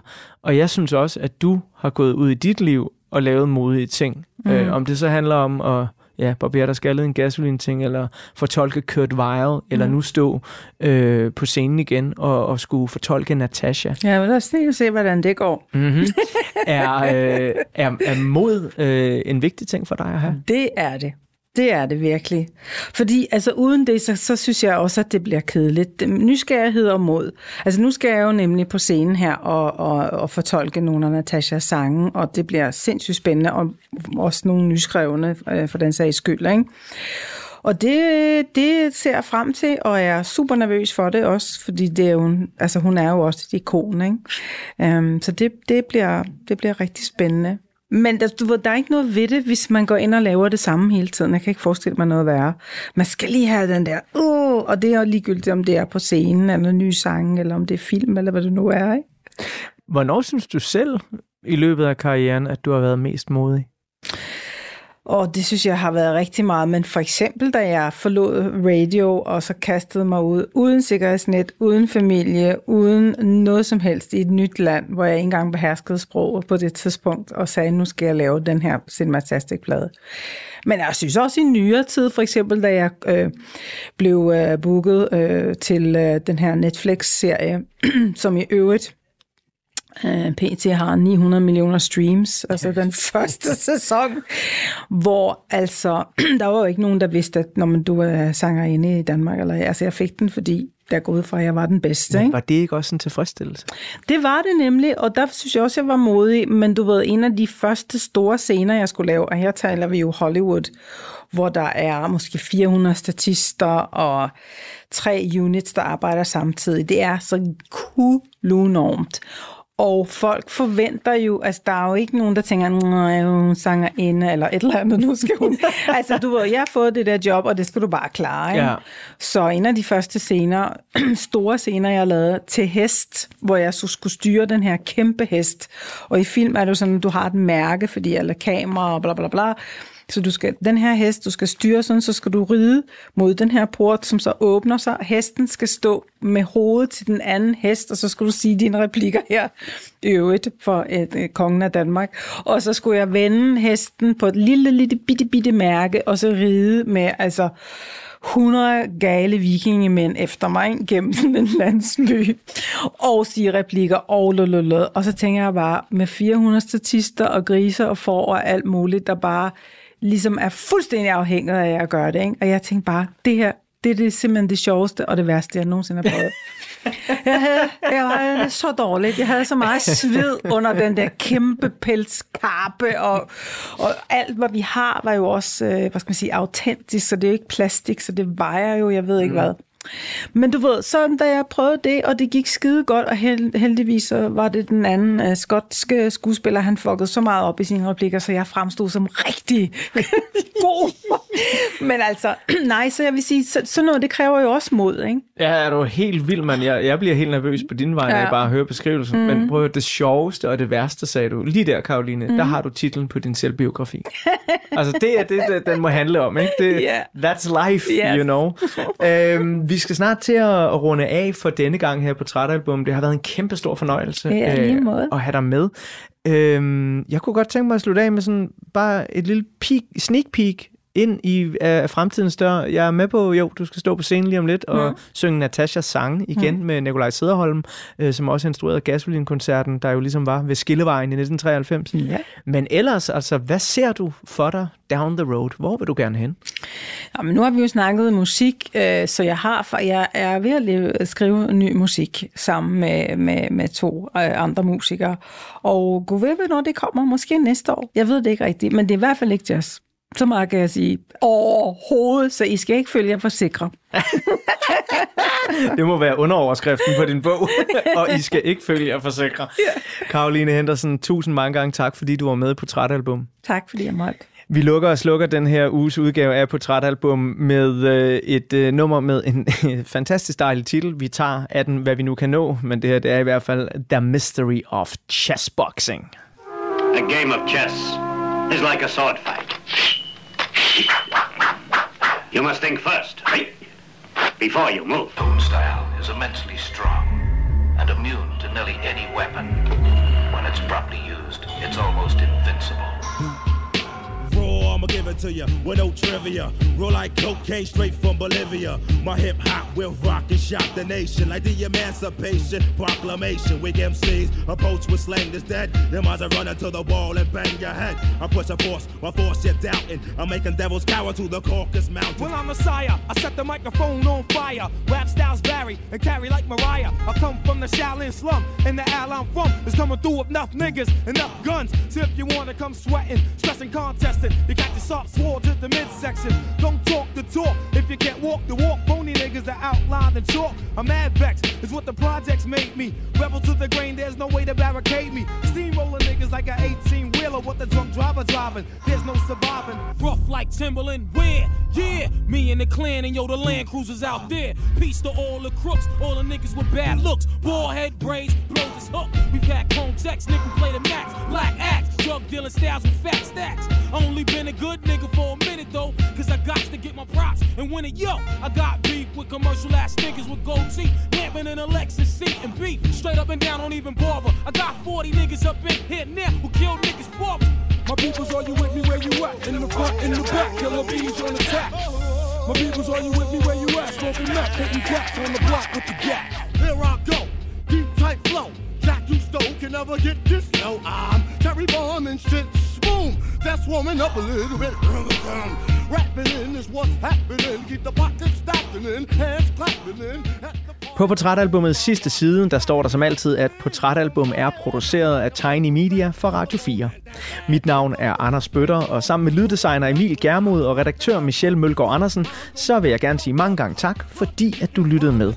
Og jeg synes også, at du har gået ud i dit liv og lavet modige ting. Mm. Øh, om det så handler om at ja, barbere dig skaldet en gasolin-ting, eller fortolke Kurt Weill, eller Mm. nu stå øh, på scenen igen og, og skulle fortolke Natasha. Ja, men lad os lige se, hvordan det går. Mm-hmm. Er, øh, er, er mod øh, en vigtig ting for dig at have? Det er det. Det er det virkelig. Fordi altså uden det, så, så synes jeg også, at det bliver kedeligt. Nysgerrighed og mod. Altså nu skal jeg jo nemlig på scenen her og, og, og fortolke nogle af Natashas sange, og det bliver sindssygt spændende, og også nogle nyskrevne øh, for den sags skyld. Ikke? Og det, det ser jeg frem til, og jeg er super nervøs for det også, fordi det er jo, altså, hun er jo også et ikon. Ikke? Um, så det, det, bliver, det bliver rigtig spændende. Men der, du ved, der er ikke noget ved det, hvis man går ind og laver det samme hele tiden. Jeg kan ikke forestille mig noget værre. Man skal lige have den der, uh, og det er jo ligegyldigt, om det er på scenen, eller nye sange, eller om det er film, eller hvad det nu er. Ikke? Hvornår synes du selv i løbet af karrieren, at du har været mest modig? Og det synes jeg har været rigtig meget. Men for eksempel, da jeg forlod radio, og så kastede mig ud uden sikkerhedsnet, uden familie, uden noget som helst i et nyt land, hvor jeg ikke engang beherskede sproget på det tidspunkt, og sagde, nu skal jeg lave den her Cinematastic-plade. Men jeg synes også i nyere tid, for eksempel da jeg øh, blev øh, booket øh, til øh, den her Netflix-serie, som i øvrigt Øh, PT har 900 millioner streams, altså den første sæson, hvor altså, der var jo ikke nogen, der vidste, at når man, du er sangerinde i Danmark, eller altså jeg fik den, fordi jeg går ud fra, at jeg var den bedste. Men var det ikke også en tilfredsstillelse? Det var det nemlig, og der synes jeg også, at jeg var modig, men du ved, en af de første store scener, jeg skulle lave, og her taler vi jo Hollywood, hvor der er måske 400 statister og tre units, der arbejder samtidig. Det er så kulunormt. Og folk forventer jo, altså der er jo ikke nogen, der tænker, nej, hun sanger inde, eller et eller andet, nu skal hun. altså du ved, jeg har fået det der job, og det skal du bare klare. Ikke? Ja. Så en af de første scener, store scener, jeg lavede til hest, hvor jeg så skulle styre den her kæmpe hest. Og i film er det jo sådan, at du har et mærke, fordi alle kamera og bla bla bla. Så du skal, den her hest, du skal styre sådan, så skal du ride mod den her port, som så åbner sig. Hesten skal stå med hovedet til den anden hest, og så skal du sige dine replikker her i øvrigt for et, et, øh, kongen af Danmark. Og så skulle jeg vende hesten på et lille, lille, bitte, bitte mærke, og så ride med, altså, 100 gale vikingemænd efter mig gennem sådan en landsby og sige replikker og lululul. Og så tænker jeg bare, med 400 statister og griser og får og alt muligt, der bare ligesom er fuldstændig afhængig af, at jeg gør det. Ikke? Og jeg tænkte bare, det her, det er det simpelthen det sjoveste og det værste, jeg nogensinde har prøvet. Jeg, havde, jeg var så dårligt. Jeg havde så meget sved under den der kæmpe pelskarpe, og, og alt, hvad vi har, var jo også, øh, hvad skal man sige, autentisk, så det er jo ikke plastik, så det vejer jo, jeg ved ikke hvad. Men du ved, så da jeg prøvede det, og det gik skide godt, og held, heldigvis så var det den anden uh, skotske skuespiller, han fuckede så meget op i sine replikker, så jeg fremstod som rigtig god. Men altså, nej, så jeg vil sige, så, sådan noget, det kræver jo også mod, ikke? Ja, er du helt vild, mand. Jeg, jeg bliver helt nervøs på din vej, når Ja. jeg bare hører beskrivelsen. Mm. Men prøv at høre, det sjoveste og det værste, sagde du. Lige der, Karoline, mm. der har du titlen på din selvbiografi. altså, det er det, den må handle om, ikke? Det, Ja. That's life, Yes. you know. øhm, vi skal snart til at, runde af for denne gang her på Trætalbum. Det har været en kæmpe stor fornøjelse Ja, måde. at have dig med. Øhm, jeg kunne godt tænke mig at slutte af med sådan bare et lille peek, sneak peek ind i uh, fremtidens dør. Jeg er med på, jo, du skal stå på scenen lige om lidt og Mm. synge Natashas sange igen Mm. med Nikolaj Sederholm, øh, som også instruerede Gasolin-koncerten, der jo ligesom var ved Skillevejen i 1993. Ja. Men ellers, altså, hvad ser du for dig down the road? Hvor vil du gerne hen? Ja, men nu har vi jo snakket musik, øh, så jeg har for jeg er ved at leve, skrive ny musik sammen med, med, med to øh, andre musikere. Og gud ved, når det kommer, måske næste år. Jeg ved det ikke rigtigt, men det er i hvert fald ikke jazz. Så meget kan jeg sige overhovedet, så I skal ikke følge jer for sikre. Det må være underoverskriften på din bog, og I skal ikke følge jer for sikre. Karoline Henderson, tusind mange gange tak, fordi du var med på Portrætalbum. Tak fordi jeg måtte. Vi lukker og slukker den her uges udgave af Portrætalbum med øh, et øh, nummer med en fantastisk dejlig titel. Vi tager af den, hvad vi nu kan nå, men det her det er i hvert fald The Mystery of Chessboxing. A game of chess is like a sword fight. You must think first. Before you move. Own style is immensely strong and immune to nearly any weapon. When it's properly used, it's almost invincible. I'ma give it to you with no trivia. Roll like cocaine straight from Bolivia. My hip hop will rock and shock the nation like the Emancipation Proclamation. Weak MCs approach with slang that's dead. Them eyes are running to the wall and bang your head. I push a force, my force you're doubting. I'm making devils cower to the Caucasus Mountains. Well, I'm a Messiah. I set the microphone on fire. Rap styles vary and carry like Mariah. I come from the Shaolin slum, and the alley I'm from is coming through with enough niggas, and enough guns. So if you wanna come sweating, stressing, contesting, you got your soft sword to the midsection. Don't talk the talk if you can't walk the walk. Phony niggas are outlined in chalk. I'm mad vex, is what the projects made me. Rebel to the grain, there's no way to barricade me. Steamroller niggas like a 18 wheeler, what the drunk driver driving. There's no surviving. Rough like Timberland, where? Yeah, me and the clan and yo, the Land Cruisers out there. Peace to all the crooks, all the niggas with bad looks. Ball head braids, blows his hook. We pack context, nigga play the max. Black axe, drug dealing styles with fat stacks. Only been a good nigga for a minute though, cause I got to get my props and win it. Yo, I got beef with commercial ass niggas with gold teeth, lamping in a Lexus seat and beef. Straight up and down, don't even bother. I got 40 niggas up in here now who kill niggas for me. My peoples, are you with me where you at? In the front, in the back, killer bees on attack. My peoples, are you with me where you at? Smoking nut, hitting cats on the block with the gap. Here I go, deep tight flow. You can never get this. No, I'm Terry Bomb and shit. Boom, that's warming up a little bit. Rapping in is what's happening. Keep the pockets stacking in, hands clapping in. På portrætalbummets sidste side, der står der som altid, at portrætalbum er produceret af Tiny Media for Radio 4. Mit navn er Anders Bøtter, og sammen med lyddesigner Emil Germod og redaktør Michelle Mølgaard Andersen, så vil jeg gerne sige mange gange tak, fordi at du lyttede med.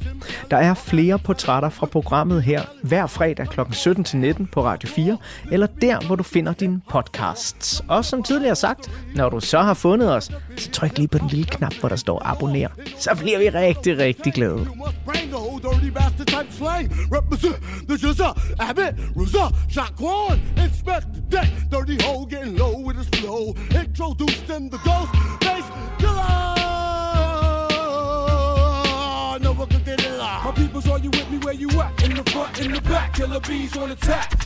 Der er flere portrætter fra programmet her hver fredag kl. 17-19 på Radio 4, eller der, hvor du finder dine podcasts. Og som tidligere sagt, når du så har fundet os, så tryk lige på den lille knap, hvor der står abonner. Så bliver vi rigtig, rigtig glade. Old dirty bastard type slang. Represent the Jizza, Abbott, Ruza, Shaquan, inspect the deck. Dirty hole getting low with his flow. Introduced in the ghost face killer. No one could get it My live. peoples, are you with me where you at? In the front, in the back, killer bees on attack.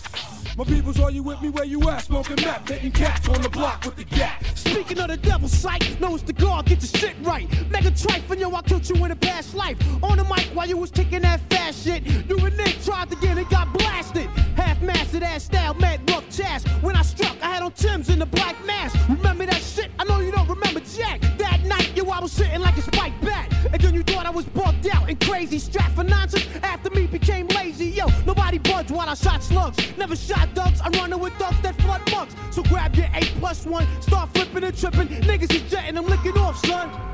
My peoples, are you with me where you at? Smoking meth, hitting cats on the block with the gap. Speaking of the devil's sight, know it's the guard, get your shit right. Mega trifling, yo, I killed you in a past life. On the mic while you was kicking that fast shit. You and Nick tried to get it, got blasted. Half mastered ass style, mad rough chast. When I struck, I had on Tim's in the black mask. Remember that shit? I know you don't remember Jack. That night, yo, I was sitting like a spiked bat. And then you thought I was bugged out and crazy. Strapped for nonsense after me became lazy. Yo, nobody budged while I shot slugs. Never shot ducks, I run with ducks that flood mugs. So grab your 8 plus 1, start flipping and tripping. Niggas is jetting, I'm licking off, son.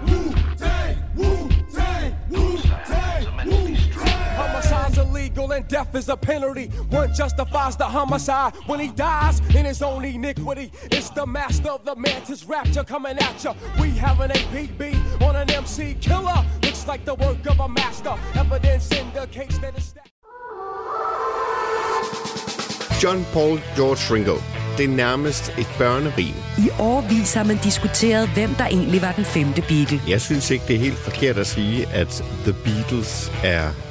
Illegal and death is a penalty. One justifies the homicide when he dies in his own iniquity. It's the master of the mantis rapture coming at ya. We have an APB on an MC killer. Looks like the work of a master. Evidence indicates that it's. John Paul George Ringo. Det er nærmest et børnerim. I årvis har man diskuteret, hvem der egentlig var den femte Beatle. Jeg synes ikke, det er helt forkert at sige, at The Beatles er